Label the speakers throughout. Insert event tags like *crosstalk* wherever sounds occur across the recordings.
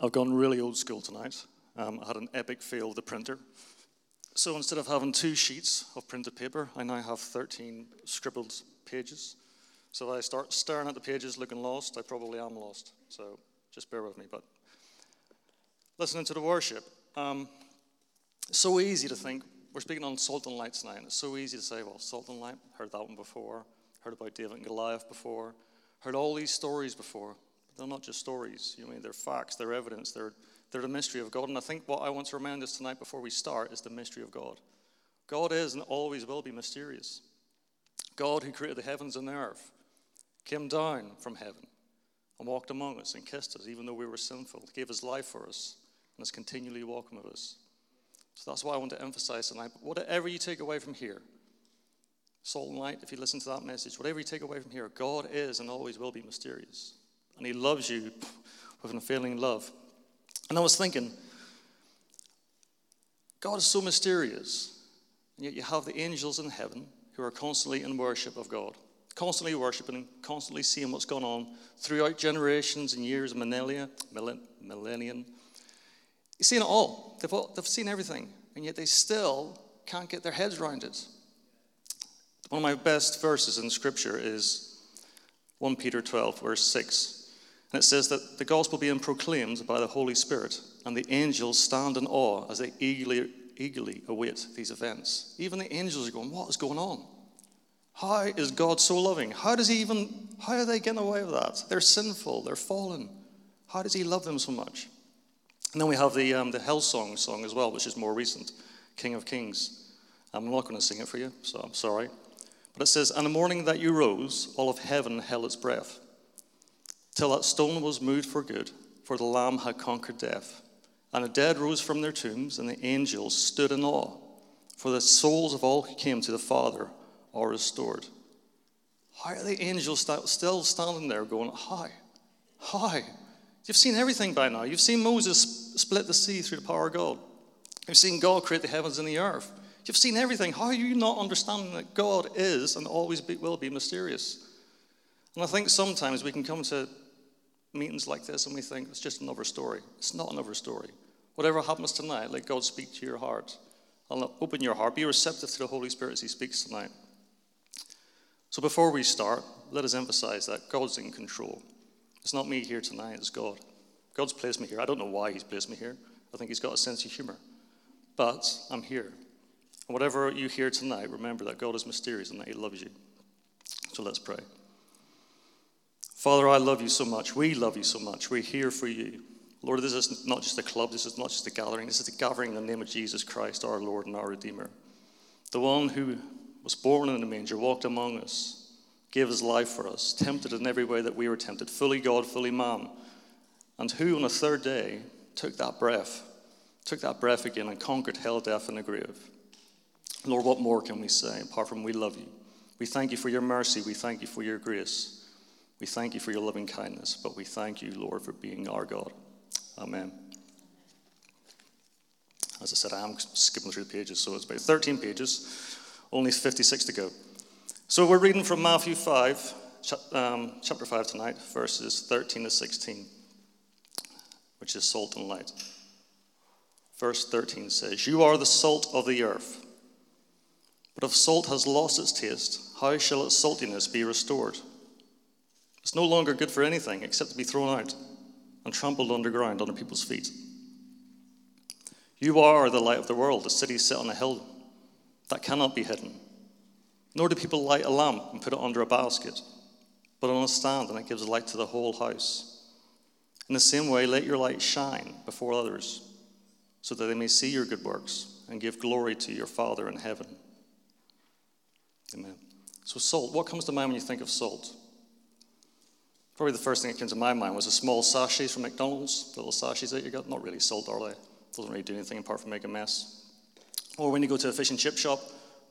Speaker 1: I've gone really old school tonight. Um, I had an epic fail of the printer. So instead of having two sheets of printed paper, I now have 13 scribbled pages. So if I start staring at the pages looking lost, I probably am lost. So just bear with me. But listening to the worship, um, so easy to think. We're speaking on salt and light tonight. It's so easy to say, well, salt and light, heard that one before, heard about David and Goliath before, heard all these stories before. They're not just stories. You know, they're facts, they're evidence, they're, they're the mystery of God. And I think what I want to remind us tonight before we start is the mystery of God. God is and always will be mysterious. God, who created the heavens and the earth, came down from heaven and walked among us and kissed us, even though we were sinful, he gave his life for us, and is continually walking with us. So that's why I want to emphasize tonight. But whatever you take away from here, salt and light, if you listen to that message, whatever you take away from here, God is and always will be mysterious and He loves you with an unfailing love. And I was thinking, God is so mysterious, and yet you have the angels in heaven who are constantly in worship of God, constantly worshiping, constantly seeing what's going on throughout generations and years, millennia, millennium. You've seen it all. They've, all, they've seen everything, and yet they still can't get their heads around it. One of my best verses in Scripture is 1 Peter 12, verse 6. And it says that the gospel being proclaimed by the Holy Spirit, and the angels stand in awe as they eagerly, eagerly await these events. Even the angels are going, What is going on? How is God so loving? How does He even, how are they getting away with that? They're sinful, they're fallen. How does He love them so much? And then we have the, um, the Hillsong song song as well, which is more recent King of Kings. I'm not going to sing it for you, so I'm sorry. But it says, And the morning that you rose, all of heaven held its breath till that stone was moved for good, for the Lamb had conquered death. And the dead rose from their tombs, and the angels stood in awe, for the souls of all who came to the Father are restored. How are the angels still standing there going, How? How? You've seen everything by now. You've seen Moses split the sea through the power of God. You've seen God create the heavens and the earth. You've seen everything. How are you not understanding that God is and always be, will be mysterious? And I think sometimes we can come to meetings like this and we think it's just another story. It's not another story. Whatever happens tonight, let God speak to your heart. I'll open your heart. Be receptive to the Holy Spirit as He speaks tonight. So before we start, let us emphasize that God's in control. It's not me here tonight, it's God. God's placed me here. I don't know why He's placed me here. I think He's got a sense of humor. But I'm here. And whatever you hear tonight, remember that God is mysterious and that He loves you. So let's pray. Father, I love you so much. We love you so much. We're here for you. Lord, this is not just a club, this is not just a gathering, this is a gathering in the name of Jesus Christ, our Lord and our Redeemer. The one who was born in a manger, walked among us, gave his life for us, tempted in every way that we were tempted, fully God, fully man, and who on the third day took that breath, took that breath again and conquered hell, death, and the grave. Lord, what more can we say apart from we love you? We thank you for your mercy, we thank you for your grace. We thank you for your loving kindness, but we thank you, Lord, for being our God. Amen. As I said, I am skipping through the pages, so it's about 13 pages, only 56 to go. So we're reading from Matthew 5, um, chapter 5 tonight, verses 13 to 16, which is salt and light. Verse 13 says, You are the salt of the earth. But if salt has lost its taste, how shall its saltiness be restored? It's no longer good for anything except to be thrown out and trampled underground under people's feet. You are the light of the world, the city set on a hill that cannot be hidden. Nor do people light a lamp and put it under a basket, but on a stand, and it gives light to the whole house. In the same way, let your light shine before others, so that they may see your good works and give glory to your Father in heaven. Amen. So, salt, what comes to mind when you think of salt? Probably the first thing that came to my mind was a small sachets from McDonald's, the little sachets that you got. Not really salt, are they? Doesn't really do anything apart from make a mess. Or when you go to a fish and chip shop,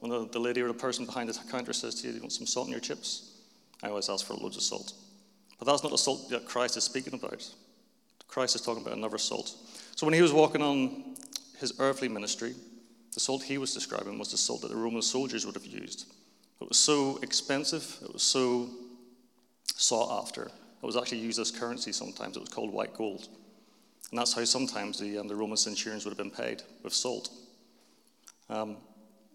Speaker 1: when the, the lady or the person behind the counter says to you, "Do you want some salt in your chips? I always ask for loads of salt. But that's not the salt that Christ is speaking about. Christ is talking about another salt. So when he was walking on his earthly ministry, the salt he was describing was the salt that the Roman soldiers would have used. It was so expensive, it was so sought after. It was actually used as currency sometimes. It was called white gold. And that's how sometimes the, um, the Roman centurions would have been paid with salt. Um,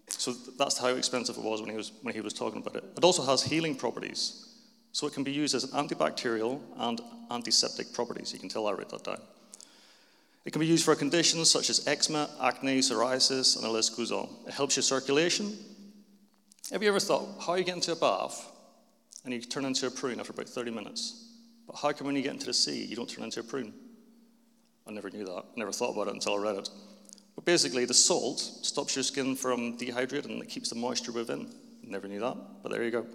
Speaker 1: so that's how expensive it was when he was, when he was talking about it. It also has healing properties. So it can be used as an antibacterial and antiseptic properties. You can tell I wrote that down. It can be used for conditions such as eczema, acne, psoriasis, and the list goes on. It helps your circulation. Have you ever thought, how you get into a bath and you turn into a prune after about 30 minutes? But how come when you get into the sea, you don't turn into a prune? I never knew that. I never thought about it until I read it. But basically, the salt stops your skin from dehydrating and it keeps the moisture within. Never knew that, but there you go.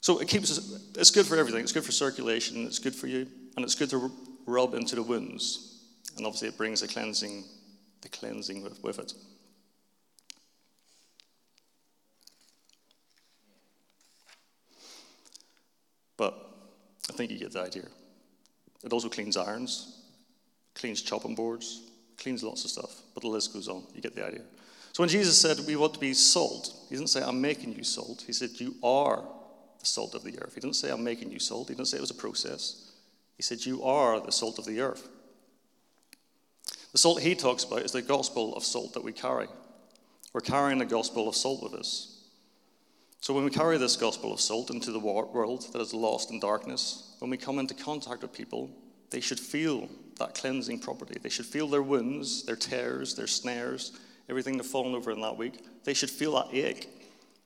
Speaker 1: So it keeps it's good for everything. It's good for circulation, it's good for you, and it's good to rub into the wounds. And obviously it brings the cleansing, the cleansing with, with it. But I think you get the idea. It also cleans irons, cleans chopping boards, cleans lots of stuff. But the list goes on. You get the idea. So when Jesus said we want to be salt, he didn't say, I'm making you salt. He said, You are the salt of the earth. He didn't say, I'm making you salt. He didn't say it was a process. He said, You are the salt of the earth. The salt he talks about is the gospel of salt that we carry. We're carrying the gospel of salt with us. So when we carry this gospel of salt into the world that is lost in darkness, when we come into contact with people, they should feel that cleansing property. They should feel their wounds, their tears, their snares, everything they've fallen over in that week. They should feel that ache.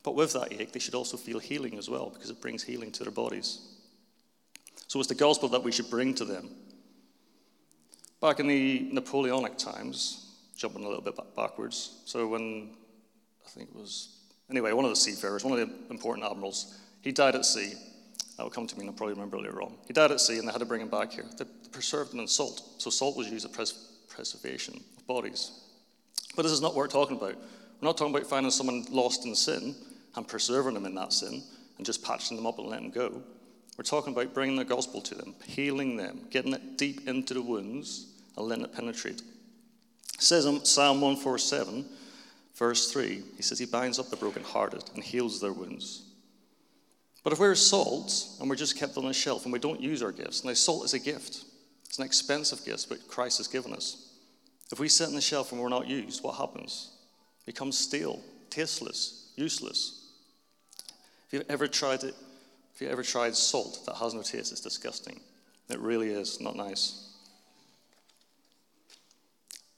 Speaker 1: But with that ache, they should also feel healing as well, because it brings healing to their bodies. So it's the gospel that we should bring to them. Back in the Napoleonic times, jumping a little bit backwards, so when I think it was, anyway, one of the seafarers, one of the important admirals, he died at sea. That will come to me and I'll probably remember later on. He died at sea and they had to bring him back here. They preserved him in salt. So salt was used as pres- preservation of bodies. But this is not what we're talking about. We're not talking about finding someone lost in sin and preserving them in that sin and just patching them up and letting them go. We're talking about bringing the gospel to them, healing them, getting it deep into the wounds, and letting it penetrate. It says in Psalm 147, verse 3, he says, He binds up the brokenhearted and heals their wounds. But if we're salt and we're just kept on a shelf and we don't use our gifts, now salt is a gift, it's an expensive gift, but Christ has given us. If we sit on the shelf and we're not used, what happens? It becomes stale, tasteless, useless. If you've ever tried it, if you ever tried salt that has no taste, it's disgusting. It really is not nice.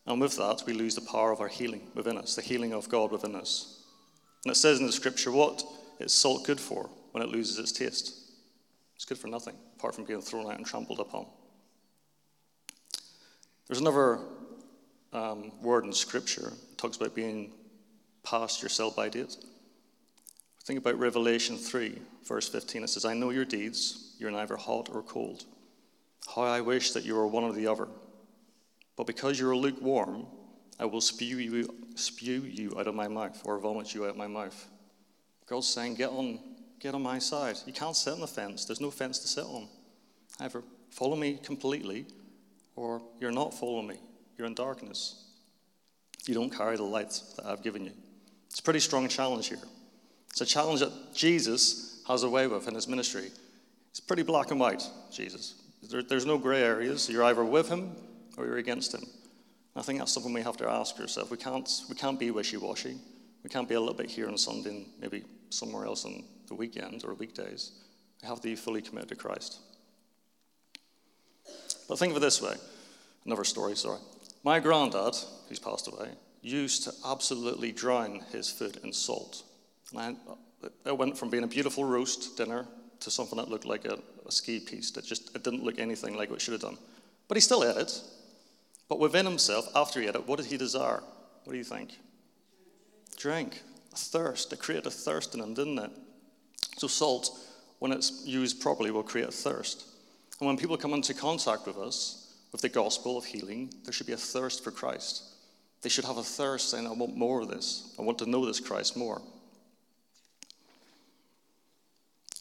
Speaker 1: And with that, we lose the power of our healing within us, the healing of God within us. And it says in the scripture, what is salt good for when it loses its taste? It's good for nothing, apart from being thrown out and trampled upon. There's another um, word in scripture that talks about being past your sell by date. Think about Revelation 3, verse 15. It says, I know your deeds. You're neither hot or cold. How I wish that you were one or the other. But because you are lukewarm, I will spew you, spew you out of my mouth or vomit you out of my mouth. God's saying, get on, get on my side. You can't sit on the fence. There's no fence to sit on. Either follow me completely or you're not following me. You're in darkness. You don't carry the light that I've given you. It's a pretty strong challenge here. It's a challenge that Jesus has a way with in his ministry. It's pretty black and white, Jesus. There, there's no gray areas. You're either with him or you're against him. I think that's something we have to ask ourselves. We can't, we can't be wishy washy. We can't be a little bit here on Sunday and maybe somewhere else on the weekend or weekdays. We have to be fully committed to Christ. But think of it this way another story, sorry. My granddad, who's passed away, used to absolutely drown his food in salt. And it went from being a beautiful roast dinner to something that looked like a, a ski piece that just it didn't look anything like what it should have done. But he still ate it. But within himself, after he ate it, what did he desire? What do you think? Drink. A thirst. It created a thirst in him, didn't it? So, salt, when it's used properly, will create a thirst. And when people come into contact with us, with the gospel of healing, there should be a thirst for Christ. They should have a thirst saying, I want more of this. I want to know this Christ more.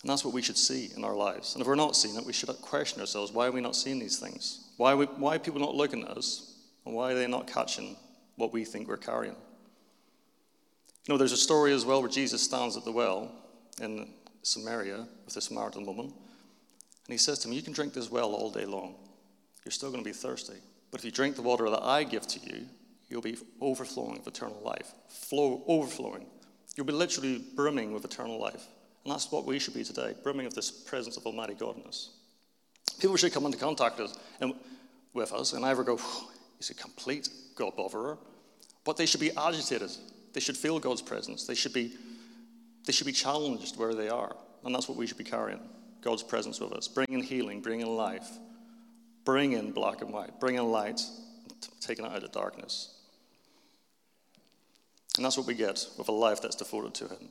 Speaker 1: And that's what we should see in our lives. And if we're not seeing it, we should question ourselves why are we not seeing these things? Why are, we, why are people not looking at us? And why are they not catching what we think we're carrying? You know, there's a story as well where Jesus stands at the well in Samaria with this Samaritan woman. And he says to him, You can drink this well all day long. You're still going to be thirsty. But if you drink the water that I give to you, you'll be overflowing with eternal life. Flow, overflowing. You'll be literally brimming with eternal life. And that's what we should be today, brimming of this presence of Almighty God in us. People should come into contact with us and, either go, he's a complete God botherer, but they should be agitated. They should feel God's presence. They should be, they should be challenged where they are. And that's what we should be carrying God's presence with us, bringing healing, bringing life, bringing black and white, bringing light, taking it out of darkness. And that's what we get with a life that's devoted to Him.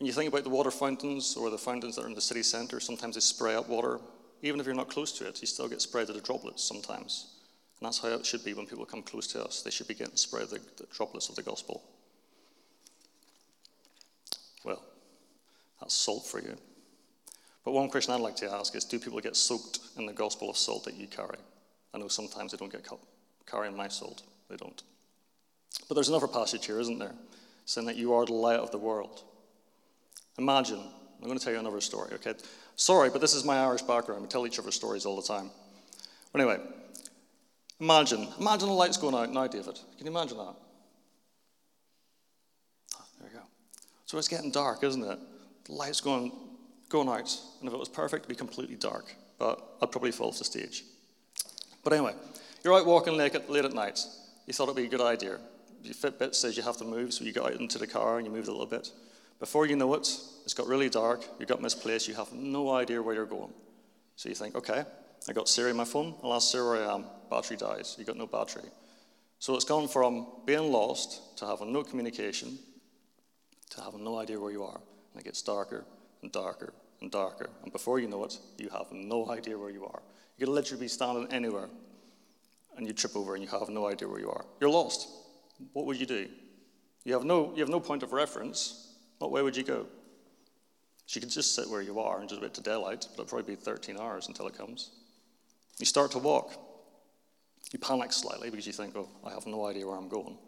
Speaker 1: When you think about the water fountains or the fountains that are in the city centre, sometimes they spray up water. Even if you're not close to it, you still get sprayed to the droplets sometimes. And that's how it should be when people come close to us. They should be getting sprayed the, the droplets of the gospel. Well, that's salt for you. But one question I'd like to ask is do people get soaked in the gospel of salt that you carry? I know sometimes they don't get carrying my salt. They don't. But there's another passage here, isn't there? Saying that you are the light of the world. Imagine, I'm going to tell you another story, okay? Sorry, but this is my Irish background. We tell each other stories all the time. But anyway, imagine, imagine the lights going out now, David. Can you imagine that? Oh, there we go. So it's getting dark, isn't it? The lights going, going out. And if it was perfect, it'd be completely dark. But I'd probably fall off the stage. But anyway, you're out walking late at, late at night. You thought it'd be a good idea. Your Fitbit says you have to move, so you get out into the car and you move a little bit. Before you know it, it's got really dark, you got misplaced, you have no idea where you're going. So you think, okay, I got Siri on my phone, I'll ask Siri where I am. Battery dies, you got no battery. So it's gone from being lost to having no communication to having no idea where you are. And it gets darker and darker and darker. And before you know it, you have no idea where you are. You could literally be standing anywhere and you trip over and you have no idea where you are. You're lost. What would you do? You have no, you have no point of reference. What way would you go? You could just sit where you are and just wait to daylight, but it'll probably be 13 hours until it comes. You start to walk. You panic slightly because you think, oh, I have no idea where I'm going.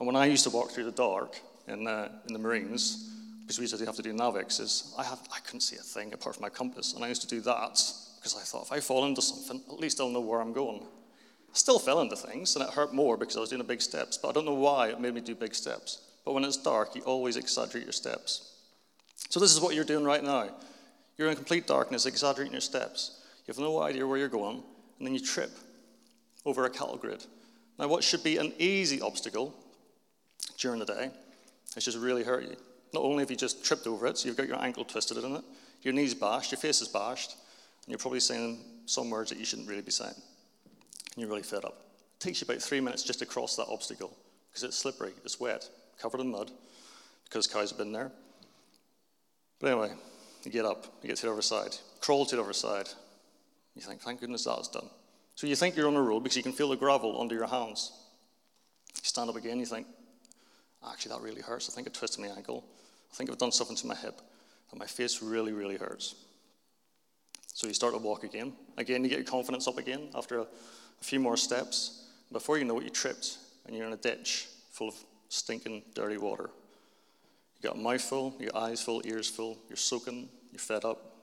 Speaker 1: And when I used to walk through the dark in, uh, in the Marines, because we used to have to do NAVIX, is I, have, I couldn't see a thing apart from my compass. And I used to do that because I thought, if I fall into something, at least I'll know where I'm going. I still fell into things, and it hurt more because I was doing the big steps, but I don't know why it made me do big steps. But when it's dark, you always exaggerate your steps. So, this is what you're doing right now. You're in complete darkness, exaggerating your steps. You have no idea where you're going, and then you trip over a cattle grid. Now, what should be an easy obstacle during the day has just really hurt you. Not only have you just tripped over it, so you've got your ankle twisted in it, your knee's bashed, your face is bashed, and you're probably saying some words that you shouldn't really be saying. And you're really fed up. It takes you about three minutes just to cross that obstacle because it's slippery, it's wet, covered in mud because have been there. But anyway, you get up, you get to the other side, crawl to the other side. You think, thank goodness that's done. So you think you're on a road because you can feel the gravel under your hands. You stand up again, you think, actually, that really hurts. I think I twisted my ankle. I think I've done something to my hip. And my face really, really hurts. So you start to walk again. Again, you get your confidence up again after a, a few more steps. Before you know it, you tripped and you're in a ditch full of stinking, dirty water. You got a mouth full, you got eyes full, ears full, you're soaking, you're fed up.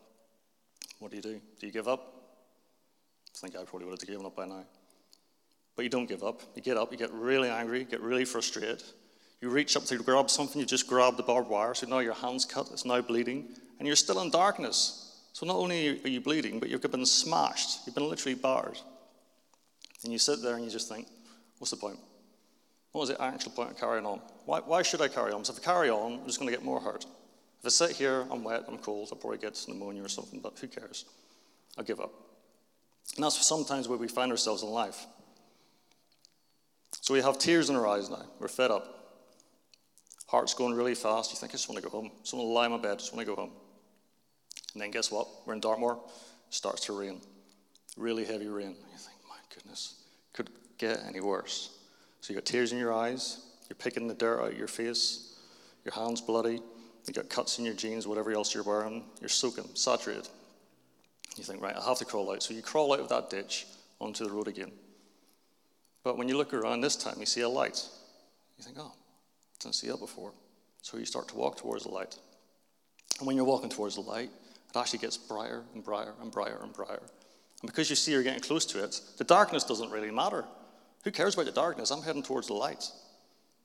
Speaker 1: What do you do? Do you give up? I think I probably would have given up by now. But you don't give up. You get up, you get really angry, you get really frustrated. You reach up to grab something, you just grab the barbed wire, so now your hand's cut, it's now bleeding, and you're still in darkness. So not only are you bleeding, but you've been smashed, you've been literally battered. And you sit there and you just think, what's the point? What was the actual point of carrying on? Why, why should I carry on? So if I carry on, I'm just going to get more hurt. If I sit here, I'm wet, I'm cold, I'll probably get pneumonia or something, but who cares? I'll give up. And that's sometimes where we find ourselves in life. So we have tears in our eyes now. We're fed up. Heart's going really fast. You think, I just want to go home. I just want to lie in my bed. I just want to go home. And then guess what? We're in Dartmoor. It starts to rain. Really heavy rain. You think, my goodness, could get any worse. So you got tears in your eyes, you're picking the dirt out of your face, your hands bloody, you got cuts in your jeans, whatever else you're wearing, you're soaking, saturated. You think, right, I have to crawl out. So you crawl out of that ditch onto the road again. But when you look around this time, you see a light. You think, oh, I didn't see that before. So you start to walk towards the light. And when you're walking towards the light, it actually gets brighter and brighter and brighter and brighter. And because you see you're getting close to it, the darkness doesn't really matter. Who cares about the darkness? I'm heading towards the light.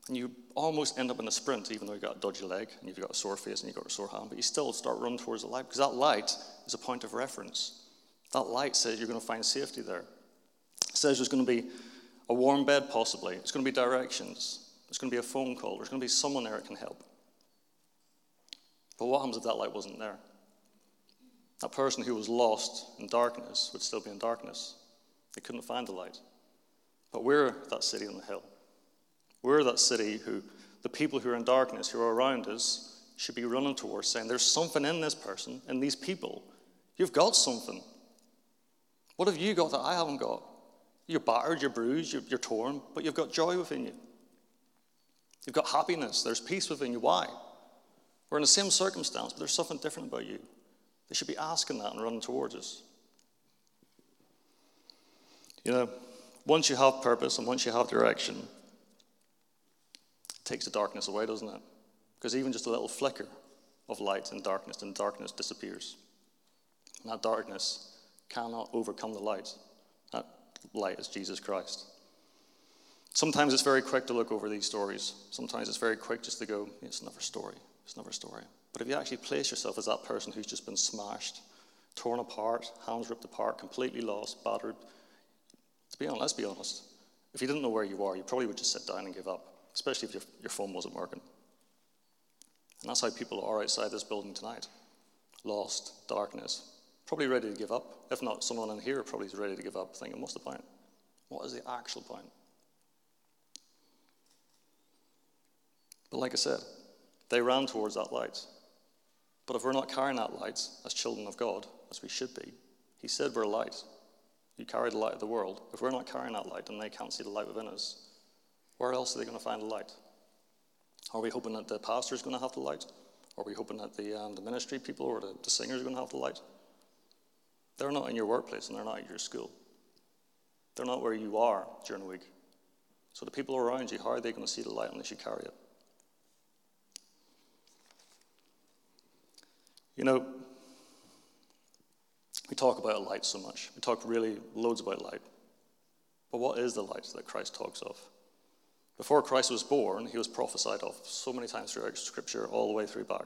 Speaker 1: And you almost end up in a sprint, even though you've got a dodgy leg and you've got a sore face and you've got a sore hand, but you still start running towards the light because that light is a point of reference. That light says you're going to find safety there. It says there's going to be a warm bed, possibly. It's going to be directions. There's going to be a phone call. There's going to be someone there that can help. But what happens if that light wasn't there? That person who was lost in darkness would still be in darkness. They couldn't find the light. But we're that city on the hill. We're that city who the people who are in darkness, who are around us, should be running towards, saying, There's something in this person, in these people. You've got something. What have you got that I haven't got? You're battered, you're bruised, you're, you're torn, but you've got joy within you. You've got happiness, there's peace within you. Why? We're in the same circumstance, but there's something different about you. They should be asking that and running towards us. You know, once you have purpose and once you have direction, it takes the darkness away, doesn't it? Because even just a little flicker of light in darkness, and darkness disappears. And that darkness cannot overcome the light. That light is Jesus Christ. Sometimes it's very quick to look over these stories. Sometimes it's very quick just to go, it's another story. It's another story. But if you actually place yourself as that person who's just been smashed, torn apart, hands ripped apart, completely lost, battered, be honest, let's be honest. If you didn't know where you are, you probably would just sit down and give up, especially if your, your phone wasn't working. And that's how people are outside this building tonight lost, darkness, probably ready to give up. If not, someone in here probably is ready to give up, thinking, what's the point? What is the actual point? But like I said, they ran towards that light. But if we're not carrying that light as children of God, as we should be, He said we're light. You carry the light of the world. If we're not carrying that light and they can't see the light within us, where else are they going to find the light? Are we hoping that the pastor is going to have the light? Are we hoping that the, um, the ministry people or the, the singers are going to have the light? They're not in your workplace and they're not at your school. They're not where you are during the week. So the people around you, how are they going to see the light unless you carry it? You know, we talk about light so much. We talk really loads about light. But what is the light that Christ talks of? Before Christ was born, he was prophesied of so many times throughout Scripture, all the way through back.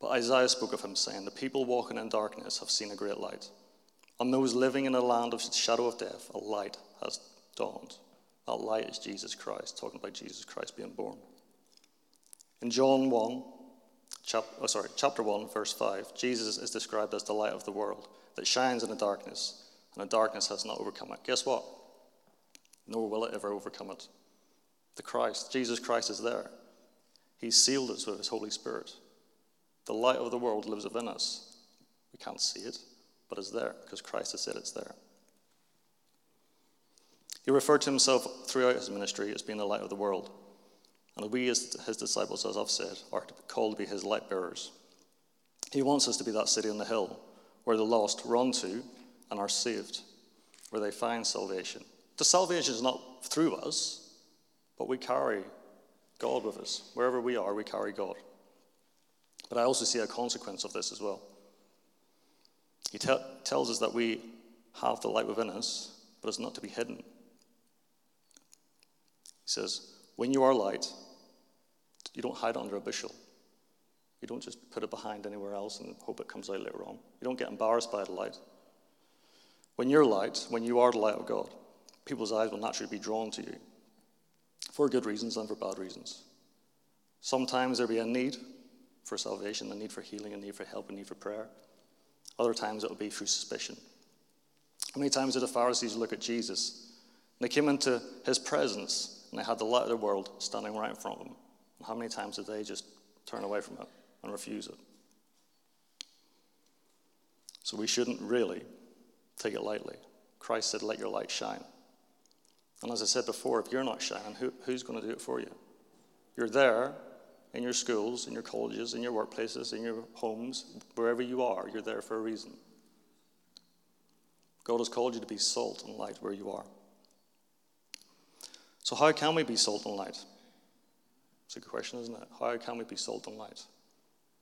Speaker 1: But Isaiah spoke of him, saying, The people walking in darkness have seen a great light. On those living in a land of shadow of death, a light has dawned. That light is Jesus Christ, talking about Jesus Christ being born. In John 1, chap- oh, sorry, chapter 1, verse 5, Jesus is described as the light of the world that shines in the darkness, and the darkness has not overcome it. Guess what? Nor will it ever overcome it. The Christ, Jesus Christ, is there. He sealed us with His Holy Spirit. The light of the world lives within us. We can't see it, but it's there because Christ has said it's there. He referred to himself throughout his ministry as being the light of the world. And we, as his disciples, as I've said, are called to be his light bearers. He wants us to be that city on the hill where the lost run to and are saved, where they find salvation. The salvation is not through us, but we carry God with us. Wherever we are, we carry God. But I also see a consequence of this as well. He te- tells us that we have the light within us, but it's not to be hidden. He says, When you are light, you don't hide it under a bushel. You don't just put it behind anywhere else and hope it comes out later on. You don't get embarrassed by the light. When you're light, when you are the light of God, people's eyes will naturally be drawn to you for good reasons and for bad reasons. Sometimes there'll be a need for salvation, a need for healing, a need for help, a need for prayer. Other times it'll be through suspicion. How many times did the Pharisees look at Jesus? And they came into his presence and they had the light of the world standing right in front of them. How many times did they just turn away from it and refuse it? So we shouldn't really take it lightly. Christ said, Let your light shine. And as I said before, if you're not shining, who, who's going to do it for you? You're there in your schools, in your colleges, in your workplaces, in your homes, wherever you are, you're there for a reason. God has called you to be salt and light where you are. So, how can we be salt and light? It's a good question, isn't it? How can we be salt and light?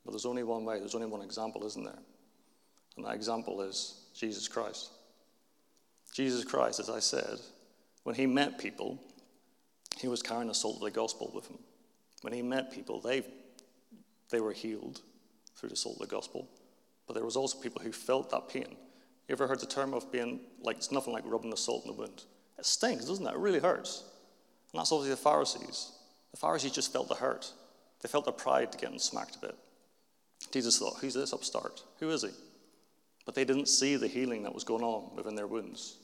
Speaker 1: Well, there's only one way, there's only one example, isn't there? And that example is Jesus Christ. Jesus Christ, as I said, when he met people, he was carrying the salt of the gospel with him. When he met people, they, they were healed through the salt of the gospel. But there was also people who felt that pain. You ever heard the term of being like, it's nothing like rubbing the salt in the wound? It stings, doesn't it? It really hurts. And that's obviously the Pharisees. The Pharisees just felt the hurt. They felt the pride to getting smacked a bit. Jesus thought, who's this upstart? Who is he? But they didn't see the healing that was going on within their wounds.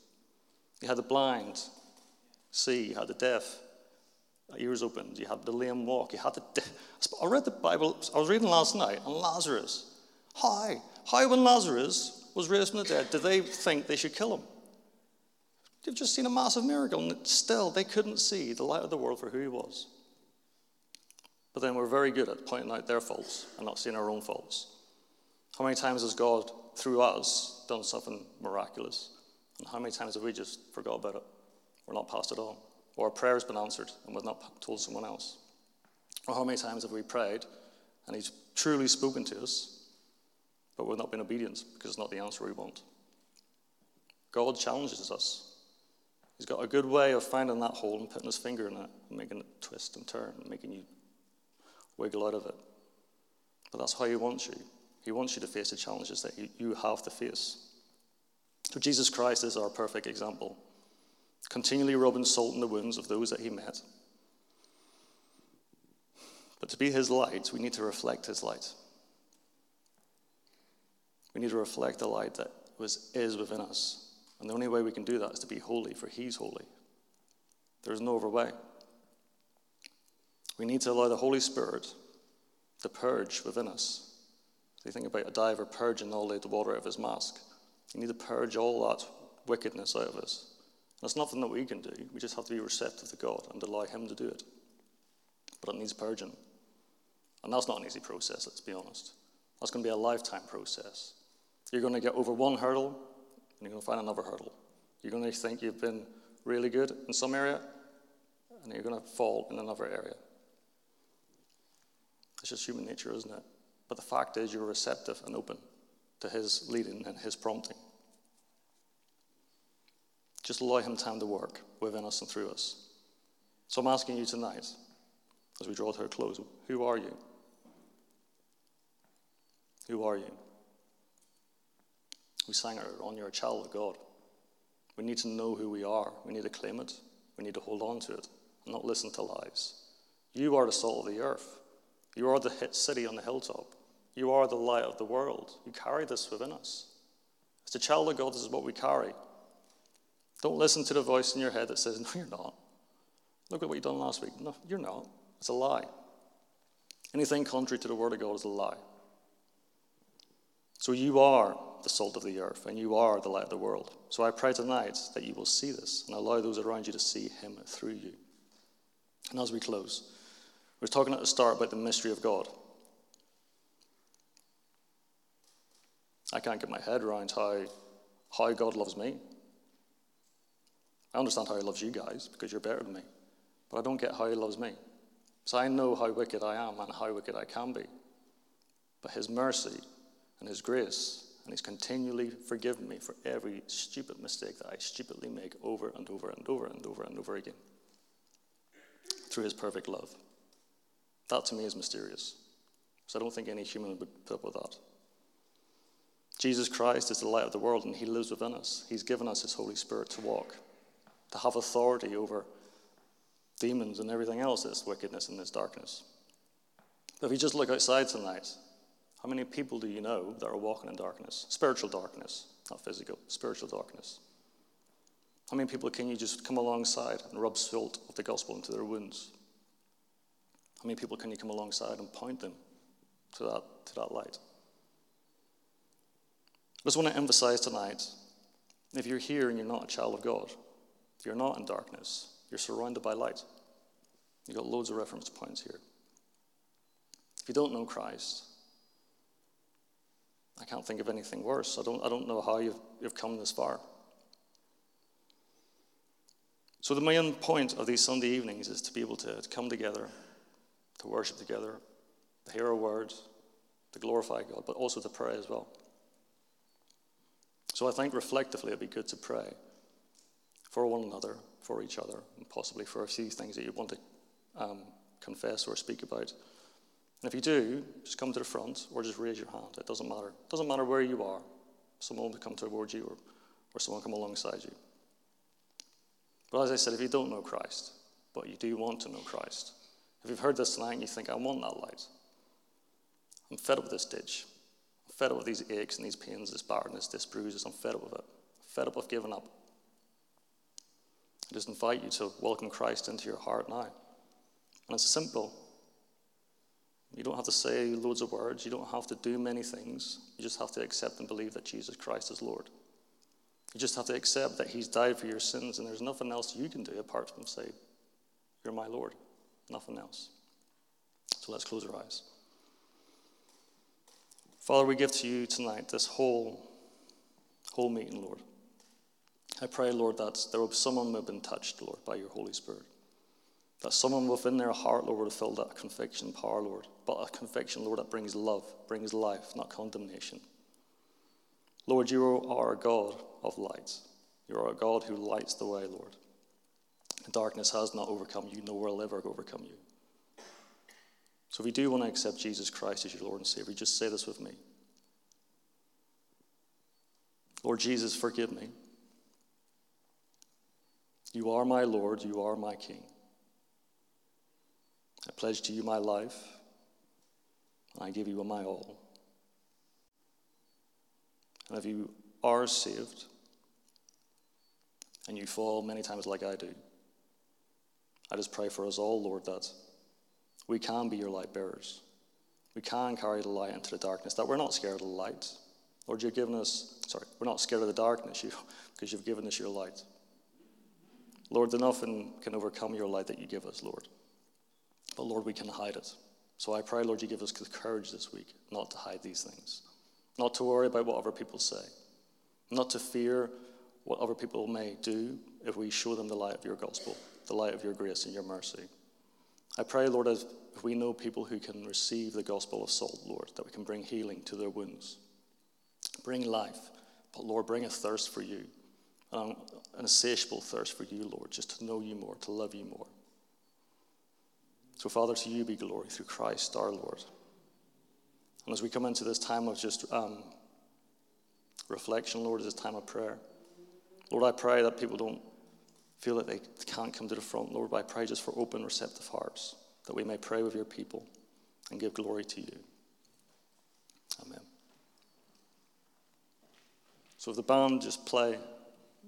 Speaker 1: You had the blind see, you had the deaf, ears opened, you had the lame walk, you had the. De- I read the Bible, I was reading last night, and Lazarus. How? How, when Lazarus was raised from the dead, did they think they should kill him? They've just seen a massive miracle, and still they couldn't see the light of the world for who he was. But then we're very good at pointing out their faults and not seeing our own faults. How many times has God, through us, done something miraculous? And how many times have we just forgot about it? We're not passed it on. Or our prayer has been answered and we've not told someone else. Or how many times have we prayed and He's truly spoken to us, but we've not been obedient because it's not the answer we want? God challenges us. He's got a good way of finding that hole and putting his finger in it and making it twist and turn and making you wiggle out of it. But that's how He wants you. He wants you to face the challenges that you, have to face. So Jesus Christ is our perfect example, continually rubbing salt in the wounds of those that He met. But to be His light, we need to reflect His light. We need to reflect the light that was, is within us. And the only way we can do that is to be holy, for He's holy. There's no other way. We need to allow the Holy Spirit to purge within us. So you think about a diver purging all the water out of his mask. You need to purge all that wickedness out of us. That's nothing that we can do. We just have to be receptive to God and allow Him to do it. But it needs purging. And that's not an easy process, let's be honest. That's going to be a lifetime process. You're going to get over one hurdle, and you're going to find another hurdle. You're going to think you've been really good in some area, and you're going to fall in another area. It's just human nature, isn't it? But the fact is, you're receptive and open to His leading and His prompting. Just allow Him time to work within us and through us. So I'm asking you tonight, as we draw to a close, who are you? Who are you? We sang it on You're a Child of God. We need to know who we are. We need to claim it. We need to hold on to it and not listen to lies. You are the salt of the earth. You are the city on the hilltop. You are the light of the world. You carry this within us. As a child of God, this is what we carry. Don't listen to the voice in your head that says, No, you're not. Look at what you've done last week. No, you're not. It's a lie. Anything contrary to the word of God is a lie. So you are the salt of the earth, and you are the light of the world. So I pray tonight that you will see this and allow those around you to see him through you. And as we close, we were talking at the start about the mystery of God. I can't get my head around how, how God loves me. I understand how He loves you guys because you're better than me, but I don't get how He loves me. So I know how wicked I am and how wicked I can be. But His mercy and His grace, and He's continually forgiven me for every stupid mistake that I stupidly make over and over and over and over and over again through His perfect love. That to me is mysterious. So I don't think any human would put up with that. Jesus Christ is the light of the world and he lives within us. He's given us his Holy Spirit to walk, to have authority over demons and everything else that's wickedness and this darkness. But if you just look outside tonight, how many people do you know that are walking in darkness? Spiritual darkness, not physical, spiritual darkness. How many people can you just come alongside and rub salt of the gospel into their wounds? How many people can you come alongside and point them to that, to that light? I just want to emphasize tonight if you're here and you're not a child of God, if you're not in darkness, you're surrounded by light. You've got loads of reference points here. If you don't know Christ, I can't think of anything worse. I don't, I don't know how you've, you've come this far. So, the main point of these Sunday evenings is to be able to, to come together to worship together, to hear our words, to glorify God, but also to pray as well. So I think reflectively it'd be good to pray for one another, for each other, and possibly for a few things that you want to um, confess or speak about. And if you do, just come to the front or just raise your hand. It doesn't matter. It doesn't matter where you are. Someone will come towards you or, or someone will come alongside you. But as I said, if you don't know Christ, but you do want to know Christ, if you've heard this and you think, I want that light, I'm fed up with this ditch. I'm fed up with these aches and these pains, this barrenness, this bruises. I'm fed up with it. I'm fed up with giving up. I just invite you to welcome Christ into your heart now. And it's simple. You don't have to say loads of words. You don't have to do many things. You just have to accept and believe that Jesus Christ is Lord. You just have to accept that He's died for your sins, and there's nothing else you can do apart from say, You're my Lord. Nothing else. So let's close our eyes. Father, we give to you tonight this whole, whole meeting, Lord. I pray, Lord, that there will be someone who have been touched, Lord, by your Holy Spirit. That someone within their heart, Lord, will feel that conviction power, Lord. But a conviction, Lord, that brings love, brings life, not condemnation. Lord, you are a God of light. You are a God who lights the way, Lord. Darkness has not overcome you, nor will ever overcome you. So if you do want to accept Jesus Christ as your Lord and Savior, just say this with me Lord Jesus, forgive me. You are my Lord, you are my King. I pledge to you my life, and I give you my all. And if you are saved, and you fall many times like I do, I just pray for us all, Lord, that we can be your light bearers. We can carry the light into the darkness, that we're not scared of the light. Lord, you've given us, sorry, we're not scared of the darkness you, *laughs* because you've given us your light. Lord, nothing can overcome your light that you give us, Lord. But Lord, we can hide it. So I pray, Lord, you give us the courage this week not to hide these things, not to worry about what other people say, not to fear what other people may do if we show them the light of your gospel, the light of your grace and your mercy. I pray, Lord, as if we know people who can receive the gospel of salt, Lord, that we can bring healing to their wounds, bring life, but Lord, bring a thirst for you, an insatiable thirst for you, Lord, just to know you more, to love you more. So, Father, to you be glory through Christ our Lord. And as we come into this time of just um, reflection, Lord, this time of prayer, Lord, I pray that people don't feel that they can't come to the front, Lord, but I pray just for open, receptive hearts, that we may pray with your people and give glory to you. Amen. So if the band just play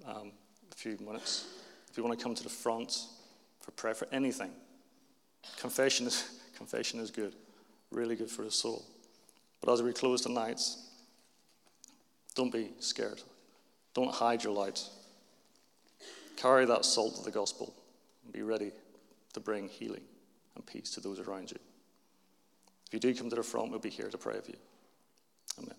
Speaker 1: um, a few minutes, if you want to come to the front for prayer for anything, confession is, *laughs* confession is good, really good for the soul. But as we close tonight, don't be scared. Don't hide your light. Carry that salt of the gospel and be ready to bring healing and peace to those around you. If you do come to the front, we'll be here to pray with you. Amen.